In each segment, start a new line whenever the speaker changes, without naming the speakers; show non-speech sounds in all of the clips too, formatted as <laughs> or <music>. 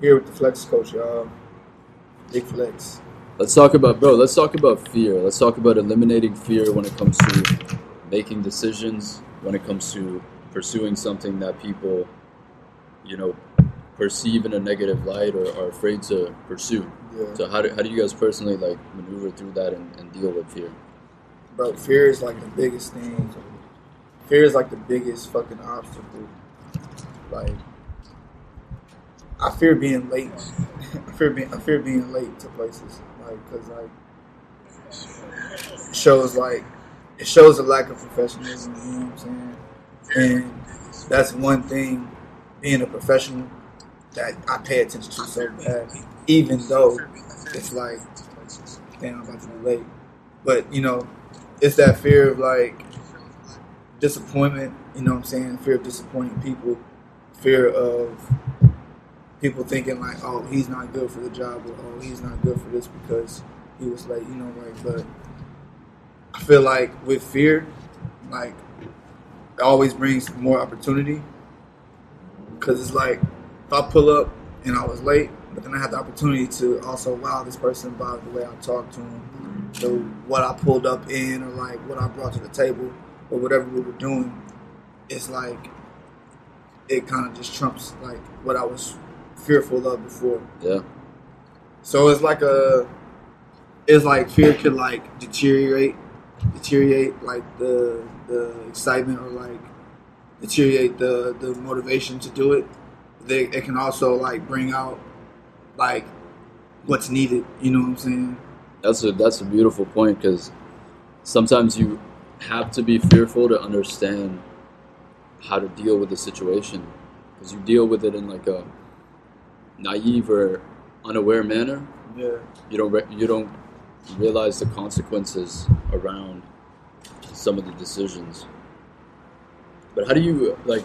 Here with the flex coach, y'all. Big flex.
Let's talk about, bro. Let's talk about fear. Let's talk about eliminating fear when it comes to making decisions, when it comes to pursuing something that people, you know, perceive in a negative light or are afraid to pursue.
Yeah.
So how do, how do you guys personally like maneuver through that and, and deal with fear?
Bro, fear is like the biggest thing. Fear is like the biggest fucking obstacle. Like, I fear being late. <laughs> I fear being I fear being late to places. Like, cause like shows like it shows a lack of professionalism. You know what I'm saying? And that's one thing. Being a professional that I pay attention to so bad, even though it's like, damn, I'm about to be late. But you know, it's that fear of like disappointment. You know what I'm saying? Fear of disappointing people. Fear of people thinking like, oh, he's not good for the job, or oh, he's not good for this because he was late. You know, like, but I feel like with fear, like, it always brings more opportunity. Cause it's like, if I pull up and I was late, but then I had the opportunity to also wow this person by the way I talked to him, the what I pulled up in, or like what I brought to the table, or whatever we were doing. It's like it kind of just trumps like what I was fearful of before.
Yeah.
So it's like a, it's like fear could like deteriorate, deteriorate like the the excitement or like deteriorate the the motivation to do it. They, it can also like bring out like what's needed. You know what I'm saying?
That's a that's a beautiful point because sometimes you have to be fearful to understand how to deal with the situation because you deal with it in like a naive or unaware manner.
Yeah.
You don't re- you don't realize the consequences around some of the decisions. But how do you like?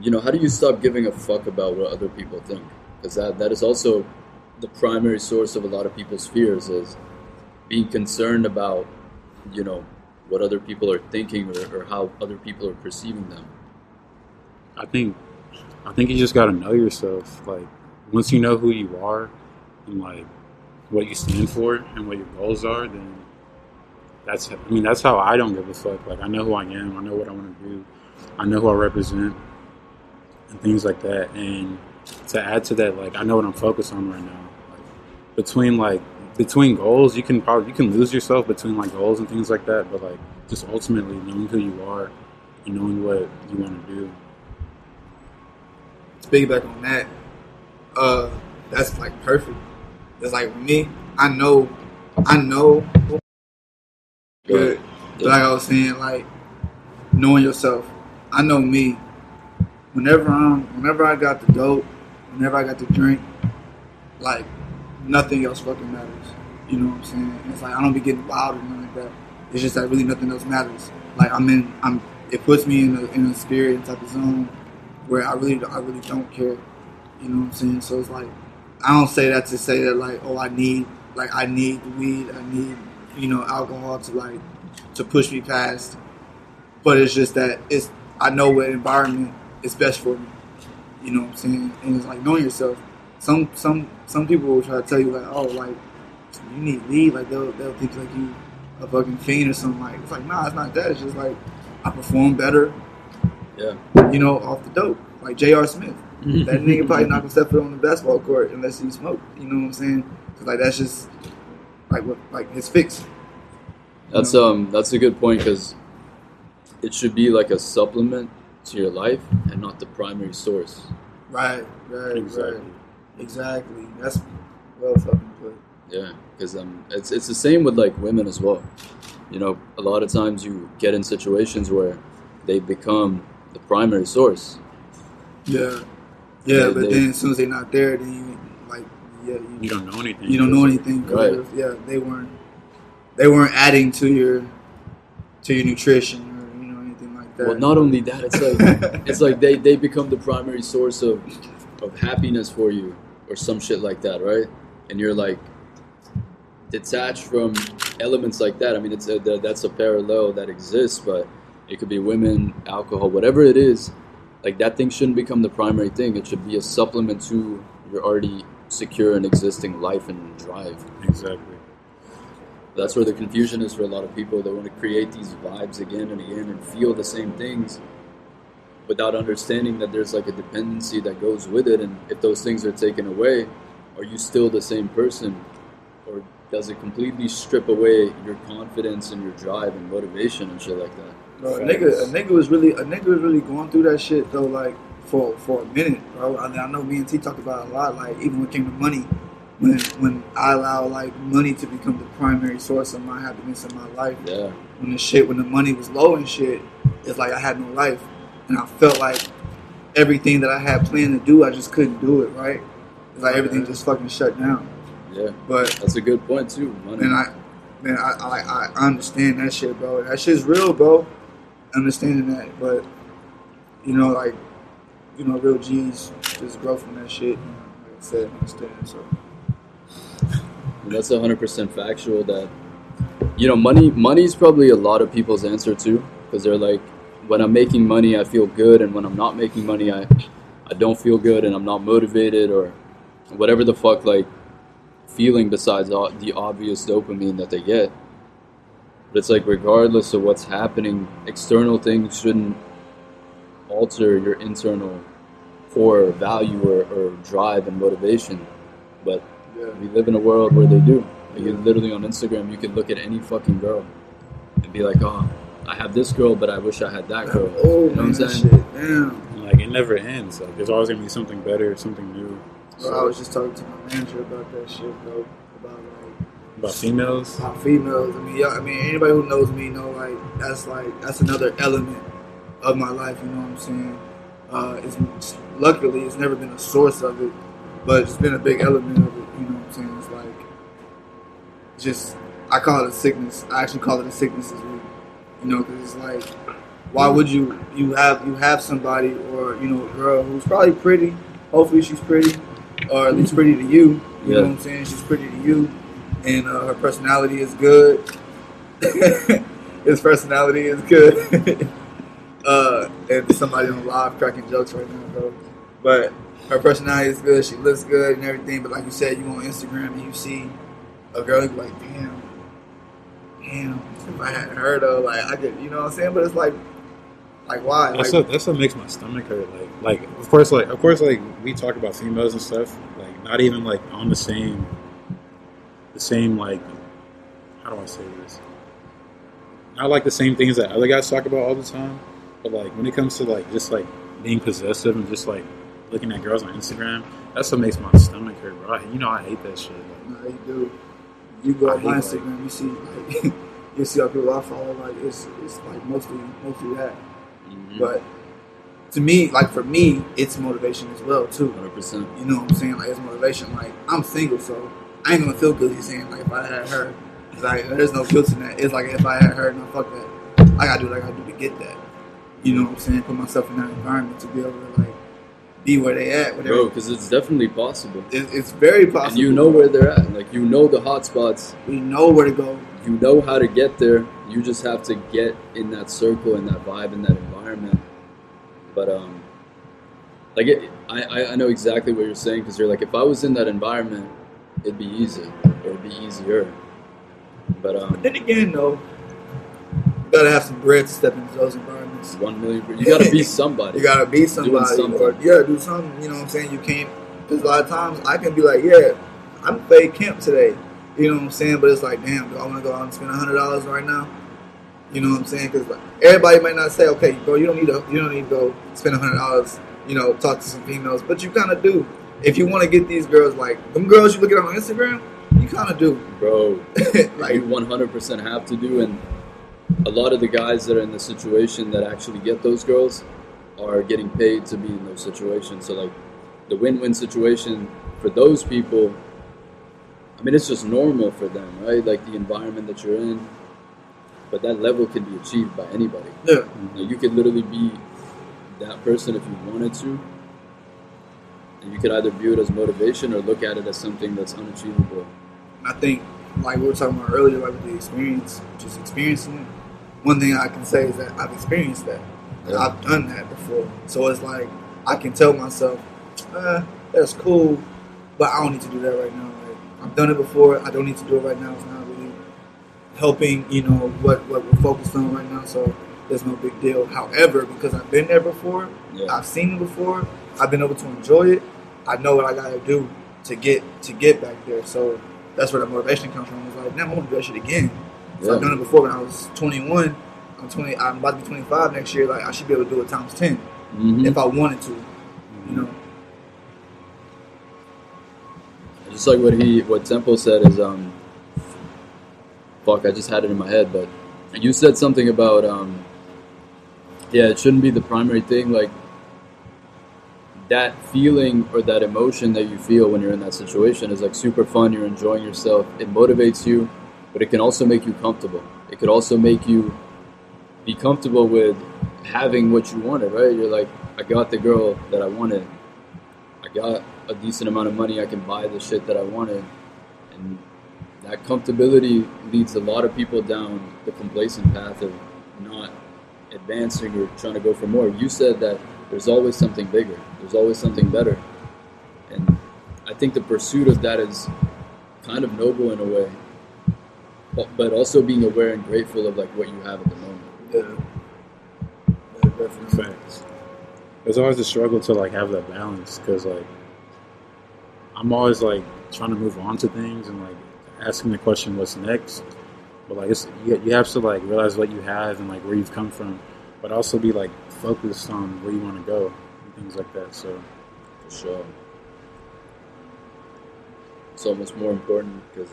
You know, how do you stop giving a fuck about what other people think? Because that that is also the primary source of a lot of people's fears is being concerned about, you know, what other people are thinking or, or how other people are perceiving them.
I think I think you just got to know yourself. Like once you know who you are and like what you stand for and what your goals are, then that's I mean that's how I don't give a fuck. Like I know who I am. I know what I want to do. I know who I represent and things like that. And to add to that, like I know what I'm focused on right now. Like between like between goals, you can probably you can lose yourself between like goals and things like that. But like just ultimately knowing who you are and knowing what you want to do.
Piggyback on that, uh, that's like perfect. It's like me, I know, I know. But like I was saying, like knowing yourself. I know me. Whenever I'm, whenever I got the dope, whenever I got the drink, like nothing else fucking matters. You know what I'm saying? It's like I don't be getting wild or nothing like that. It's just that really nothing else matters. Like I'm in, I'm. It puts me in a in a spirit type of zone where I really, I really don't care. You know what I'm saying? So it's like, I don't say that to say that like, oh, I need, like, I need weed, I need, you know, alcohol to like, to push me past. But it's just that it's, I know what environment is best for me. You know what I'm saying? And it's like knowing yourself. Some, some, some people will try to tell you like, oh, like, you need weed. Like they'll, they'll think like you a fucking fiend or something. Like it's like, nah, it's not that. It's just like I perform better
Yeah.
you know, off the dope. Like J.R. Smith. that nigga probably not gonna step foot on the basketball court unless he smoke. You know what I'm saying? 'Cause, like that's just like what like his fix.
That's
No.
um that's a good point because it should be like a supplement to your life and not the primary source.
Right, right,
Exactly.
right. Exactly. That's well fucking put.
Yeah, because um it's it's the same with like women as well. You know, a lot of times you get in situations where they become the primary source.
Yeah. Yeah,
They-
but
they-
then as soon as they're not there, then you like yeah, you,
You don't know anything.
you don't know anything. 'cause
Right.
of- Yeah, they weren't they weren't adding to your to your nutrition or you know anything like that.
Well, not only that, it's like <laughs> it's like they, they become the primary source of of happiness for you or some shit like that, right? And you're like detached from elements like that. I mean, it's a, that- that's a parallel that exists, but it could be women, alcohol, whatever it is. Like that thing shouldn't become the primary thing. It should be a supplement to you're already secure and existing life and drive.
Exactly.
That's where the confusion is for a lot of people. They want to create these vibes again and again and feel the same things without understanding that there's like a dependency that goes with it. And if those things are taken away, are you still the same person? Or does it completely strip away your confidence and your drive and motivation and shit like that?
Bro, a nigga, a nigga was really, a nigga was really going through that shit though, like for for a minute, bro. I, I know me and T talked about it a lot. Like even when it came to money, when when I allow like money to become the primary source of my happiness in my life.
Yeah.
When the shit, when the money was low and shit, it's like I had no life, and I felt like everything that I had planned to do, I just couldn't do it. Right? It's like everything just fucking shut down.
Yeah.
But
That's a good point too. Money.
man, I man, I I, I understand that shit, bro. That shit's real, bro. Understanding that, but you know, like you know, real G's just grow from that shit. And, like I said, understand. So
that's hundred percent factual. That you know, money money is probably a lot of people's answer too, because they're like, when I'm making money, I feel good, and when I'm not making money, I I don't feel good, and I'm not motivated, or whatever the fuck like feeling besides the obvious dopamine that they get. But it's like regardless of what's happening, external things shouldn't alter your internal core value or, or drive and motivation. But
yeah,
we live in a world where they do. Like you literally on Instagram, you can look at any fucking girl and be like, "Oh, I have this girl, but I wish I had that girl."
oh
you know
man,
what I'm saying?
shit, damn.
Like it never ends. Like there's always gonna be something better, something new.
Bro, I was just talking to my manager about that shit, bro. About like
About females,
About females. I mean, yeah, I mean, anybody who knows me know like that's like that's another element of my life. You know what I'm saying? Uh, it's luckily it's never been a source of it, but it's been a big element of it. You know what I'm saying? It's like just I call it a sickness. I actually call it a sickness as well. You know, because it's like why would you you have you have somebody or you know a girl who's probably pretty. Hopefully she's pretty, or at least pretty to you. You know
Yeah.
what I'm saying? She's pretty to you, and uh, her personality is good. <laughs> His personality is good. <laughs> uh, and somebody on live cracking jokes right now, bro. But her personality is good. She looks good and everything. But like you said, you on Instagram and you see a girl, you be like, damn, damn. If I hadn't heard of, like I could, you know what I'm saying? But it's like, like why?
that's
Like,
what that's what makes my stomach hurt. Like like of course like of course like we talk about females and stuff. Like not even like on the same the same like how do I say this? Not like the same things that other guys talk about all the time. But like when it comes to like just like being possessive and just like looking at girls on Instagram, that's what makes my stomach hurt, bro. I, you know I hate that shit. Like,
No, you do. You go on Instagram, you see like <laughs> you see how people I follow, like it's it's like mostly mostly that.
Mhm.
But to me, like for me, it's motivation as well too.
100%.
You know what I'm saying? Like it's motivation. Like I'm single, so I ain't gonna feel guilty saying like if I had her. It's Like there's no guilt in that. It's like if I had her, no fuck that. I gotta do what I gotta do to get that. You know what I'm saying? Put myself in that environment to be able to like be where they at. Whatever.
Bro, because it's definitely possible.
It, it's very possible.
And you know where they're at. Like, you know the hot spots.
we know where to go.
You know how to get there. You just have to get in that circle, in that vibe, in that environment. But, um, like, it, I- I know exactly what you're saying because you're like, if I was in that environment, it'd be easy it'd be easier. But, um,
Then again, though, you gotta have some grit to step into those environments.
one million, you gotta be <laughs> somebody.
You gotta be somebody, or yeah, do something. You know what I'm saying? You can't. Because a lot of times I can be like, yeah, I'm fake camp today. You know what I'm saying? But it's like, damn, do I want to go out and spend hundred dollars right now? You know what I'm saying? Because like, everybody might not say, okay, bro, you don't need to, you don't need to go spend hundred dollars. You know, talk to some females, but you kind of do. If you want to get these girls, like them girls you look at on Instagram, you kind of do.
Bro, <laughs>
like,
you 100% have to do and a lot of the guys that are in the situation that actually get those girls are getting paid to be in those situations. So like the win-win situation for those people i mean it's just normal for them right? Like the environment that you're in. But that level can be achieved by anybody.
Yeah,
like, you could literally be that person if you wanted to and you could either view it as motivation or look at it as something that's unachievable
I think, like we were talking about earlier, like with the experience, just experiencing it. One thing I can say is that I've experienced that.
Yeah.
I've done that before. So it's like I can tell myself, uh, that's cool, but I don't need to do that right now. Like, I've done it before. I don't need to do it right now. It's not really helping. You know what what we're focused on right now. So there's no big deal. However, because I've been there before,
Yeah.
I've seen it before. I've been able to enjoy it. I know what I gotta do to get to get back there. So that's where the motivation comes from. It's like, now I want to do that shit again. So I've done it before when I was 21. I'm 20. I'm about to be 25 next year. Like I should be able to do it times 10
Mhm.
if I wanted to. You know.
Just like what he, what Temple said is, um, fuck, I just had it in my head, but you said something about, um, yeah, it shouldn't be the primary thing. Like that feeling or that emotion that you feel when you're in that situation is like super fun. You're enjoying yourself. It motivates you, but it can also make you comfortable. It could also make you be comfortable with having what you wanted, right? You're like, I got the girl that I wanted. I got a decent amount of money. I can buy the shit that I wanted. And that comfortability leads a lot of people down the complacent path of not advancing or trying to go for more. You said that there's always something bigger, there's always something better. And I think the pursuit of that is kind of noble in a way, but, but also being aware and grateful of like what you have at the moment.
Yeah. Yeah, definitely.
Facts. It's always a struggle to like have that balance because like I'm always like trying to move on to things and like asking the question what's next. But like it's you, you have to like realize what you have and like where you've come from, but also be like focused on where you want to go and things like that. So
For sure. It's almost more important because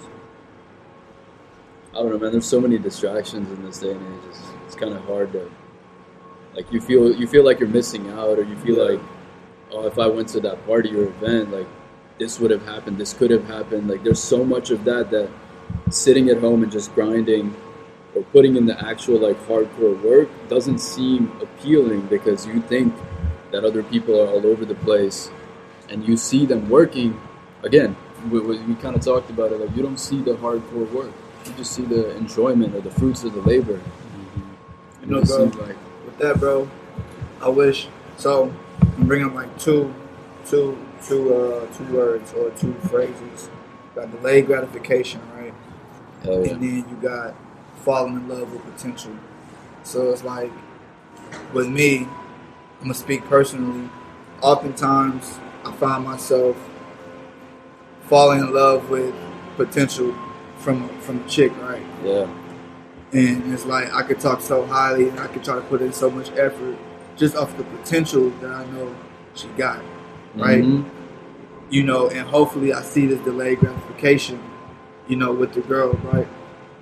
I don't know, man. There's so many distractions in this day and age. It's, it's kind of hard to like you feel you feel like you're missing out, or you feel
Yeah.
like oh, if I went to that party or event, like this would have happened, this could have happened. Like there's so much of that that sitting at home and just grinding or putting in the actual like hardcore work doesn't seem appealing because you think that other people are all over the place and you see them working again we, we, we kind of talked about it like you don't see the hardcore work you just see the enjoyment or the fruits of the labor
You know, bro.
like
With that, bro, I wish. So I'm bringing up like two, two, two, uh, two words or two phrases. Got delayed gratification, right?
hell yeah
and then you got falling in love with potential. So it's like with me, I'm gonna speak personally. Oftentimes, I find myself falling in love with potential from from a chick, right?
yeah
And it's like I could talk so highly, and I could try to put in so much effort just off the potential that I know she got, right?
Mhm.
you know, and hopefully I see this delayed gratification, you know, with the girl, right?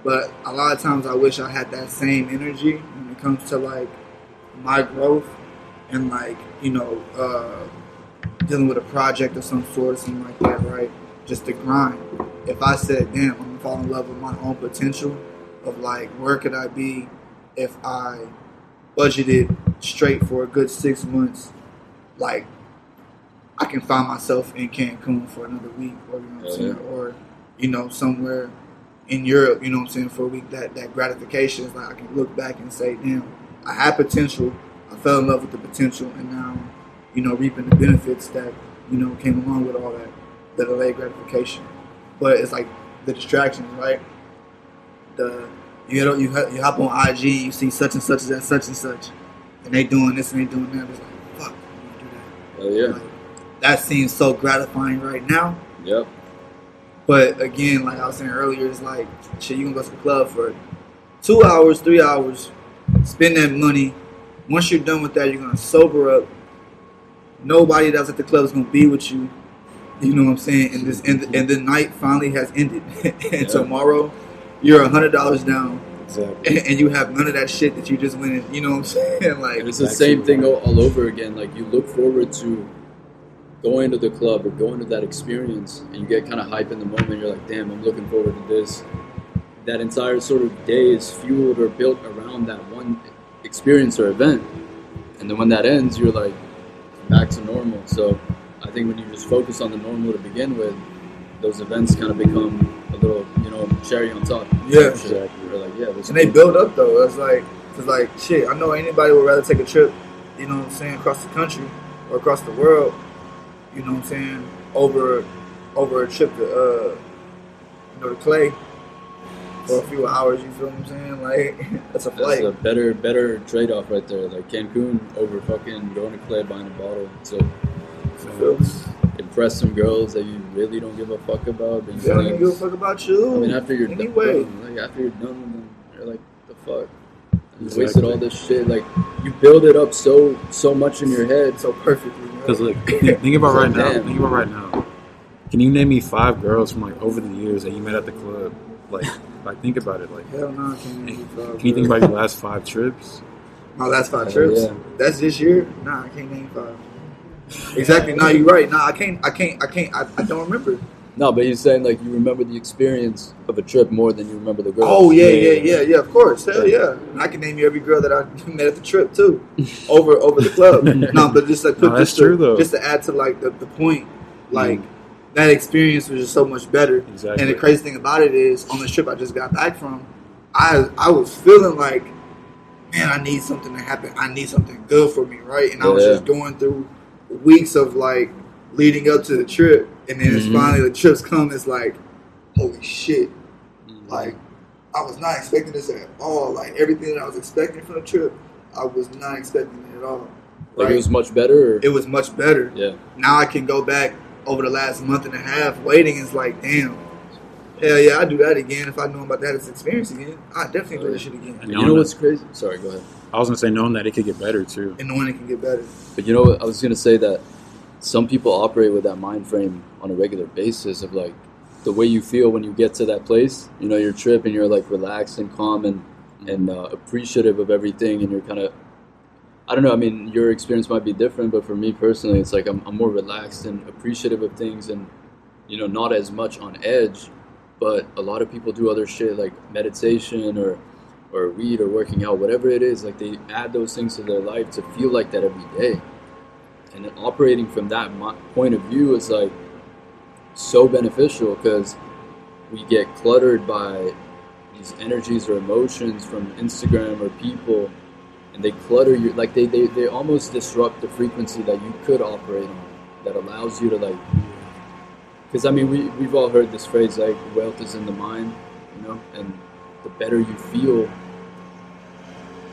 But a lot of times I wish I had that same energy when it comes to like my growth and like, you know, uh, dealing with a project of some sort or something like that, right? Just the grind. If I said, damn, I'm gonna fall in love with my own potential of like, where could I be if I budgeted straight for a good six months, like I can find myself in Cancun for another week, or you know what I'm
Hell
saying, or you know somewhere in Europe, you know what I'm saying, for a week. That that gratification is like I can look back and say, damn, I had potential. I fell in love with the potential, and now you know reaping the benefits that you know came along with all that, the delayed gratification. But it's like the distractions, right? The you know you you hop on IG, you see such and such is at such and such, and they doing this and they doing that. It's like fuck, I want to do that.
hell yeah
Like, that seems so gratifying right now.
yep
But again, like I was saying earlier, it's like shit. You can go to the club for two hours, three hours, spend that money. Once you're done with that, you're gonna sober up. Nobody that's at the club is gonna be with you. You know what I'm saying? And this and, and the night finally has ended. <laughs> and
Yeah.
tomorrow, you're a hundred dollars down,
exactly.
and, and you have none of that shit that you just went. In, you know what I'm <laughs> saying? Like
and it's the same thing all, all over again like you look forward to going to the club or going to that experience and you get kind of hype in the moment you're like damn i'm looking forward to this that entire sort of day is fueled or built around that one experience or event and then when that ends you're like back to normal so i think when you just focus on the normal to begin with those events kind of become a little you know cherry on top
Yeah.
Exactly. you're like yeah
And they build up though. It's like it's like shit. I know anybody would rather take a trip, you know what I'm saying, across the country or across the world, you know what I'm saying, over over a trip to uh, you know, to Clay for a few hours. You feel what I'm saying? Like <laughs> that's a
That's a better better trade off right there. Like Cancun over fucking going to Clay buying a bottle
Feel me?
impress some girls that you really don't give a fuck about. Being
They don't give a fuck about you.
I mean, after you're
anyway.
done, like after you're done with them, you're like, the fuck. You
Exactly.
wasted all this shit. Like you build it up so so much in your head.
so perfectly. bro.
Because like, think, think about right now.
Damn.
Think about right now. Can you name me five girls from like over the years that you met at the club? Like, like think about it. Like,
Hell no, I can't name five.
can you think about your last five trips?
My last five
Hell
trips.
yeah.
That's this year. Nah, I can't name five. Exactly. Nah, you're right. Nah, I can't. I can't. I can't. I, I don't remember.
No, but he's saying like you remember the experience of a trip more than you remember the girl.
Oh yeah, yeah, yeah, yeah. Of course. Hell yeah. And I can name you every girl that I <laughs> met at the trip too, <laughs> over over the club. <laughs> no, but just like
No, that's
just
true,
to,
though.
just to add to like the, the point, mm. like that experience was just so much better.
Exactly.
And the crazy thing about it is, on the trip I just got back from, I I was feeling like, man, I need something to happen. I need something good for me, right? And I was
Yeah.
just going through weeks of like leading up to the trip, and then it's
Mhm.
finally the trips come. It's like, holy shit!
Mhm.
Like I was not expecting this at all. Like everything that I was expecting from the trip, I was not expecting it at all.
like
right?
it was much better. Or?
it was much better.
yeah.
Now I can go back over the last month and a half waiting. It's like, damn, hell yeah, I'd do that again if I knew about that as experience again. I definitely do that shit again.
And
You
knowing
know
that-
what's crazy? Sorry, go ahead.
I was gonna say knowing that it could get better too.
And knowing it can get better.
But you know what? I was gonna say that some people operate with that mind frame on a regular basis of like the way you feel when you get to that place. You know, your trip and you're like relaxed and calm and and uh, appreciative of everything, and you're kind of. I don't know. I mean, your experience might be different, but for me personally, it's like I'm, I'm more relaxed and appreciative of things, and you know, not as much on edge. But a lot of people do other shit like meditation or or weed or working out, whatever it is. Like they add those things to their life to feel like that every day. And operating from that point of view is like so beneficial because we get cluttered by these energies or emotions from Instagram or people, and they clutter you. Like they, they, they almost disrupt the frequency that you could operate on that allows you to like. Because I mean, we we've all heard this phrase like wealth is in the mind, you know, and the better you feel.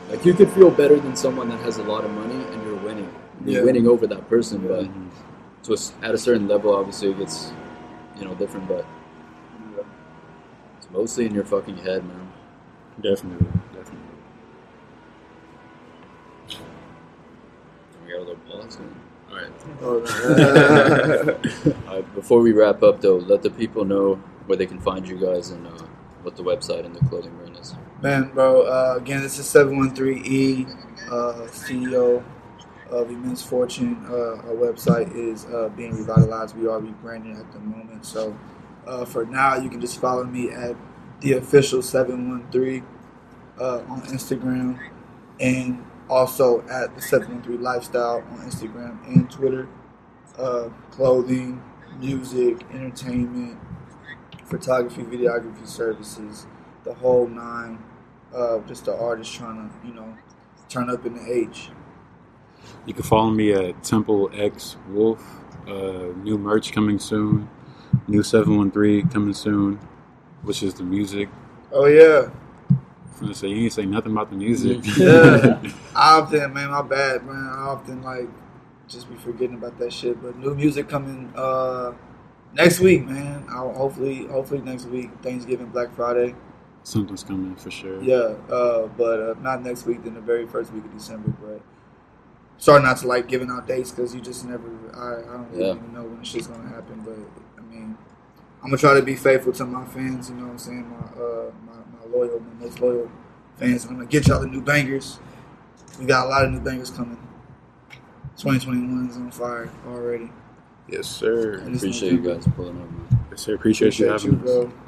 Like you could feel better than someone that has a lot of money and
Yeah.
winning over that person, but
Mhm.
to a at a certain level, obviously it gets, you know, different. But it's mostly in your fucking head, man.
Definitely, definitely.
We got a little pause. All right.
Oh, <laughs>
All right. Before we wrap up, though, let the people know where they can find you guys and uh, what the website and the clothing brand is.
Man, bro, uh, again, this is 713E, uh, CEO of Immense Fortune. Uh, our website is uh, being revitalized. We are rebranding at the moment. So uh, for now, you can just follow me at the official 713 uh, on Instagram and also at the 713 Lifestyle on Instagram and Twitter. Uh, clothing, music, entertainment, photography, videography services, the whole nine. Uh, just the artist trying to, you know, turn up in the H.
You can follow me at Temple X Wolf. Uh, new merch coming soon. New 713 coming soon, which is the music.
Oh yeah,
I'm gonna say you ain't say nothing about the music.
Yeah. <laughs> I often, man, my bad, man. I often like just be forgetting about that shit. But new music coming uh next week, man. I'll hopefully, hopefully next week, Thanksgiving, Black Friday.
Something's coming for sure.
Yeah, uh, but uh, not next week. Then the very first week of December. But sorry not to like giving out dates because you just never. I, I don't
Yeah.
even know when shit's gonna happen. But I mean, I'm gonna try to be faithful to my fans. You know what I'm saying? My uh, my, my loyal, my most loyal fans. I'm gonna get y'all the new bangers. We got a lot of new bangers coming. 2021 is on fire already.
Yes, sir.
I
Appreciate you guys pulling up, man.
Yes, sir. Appreciate, you having
you,
us.
bro.
Absolutely.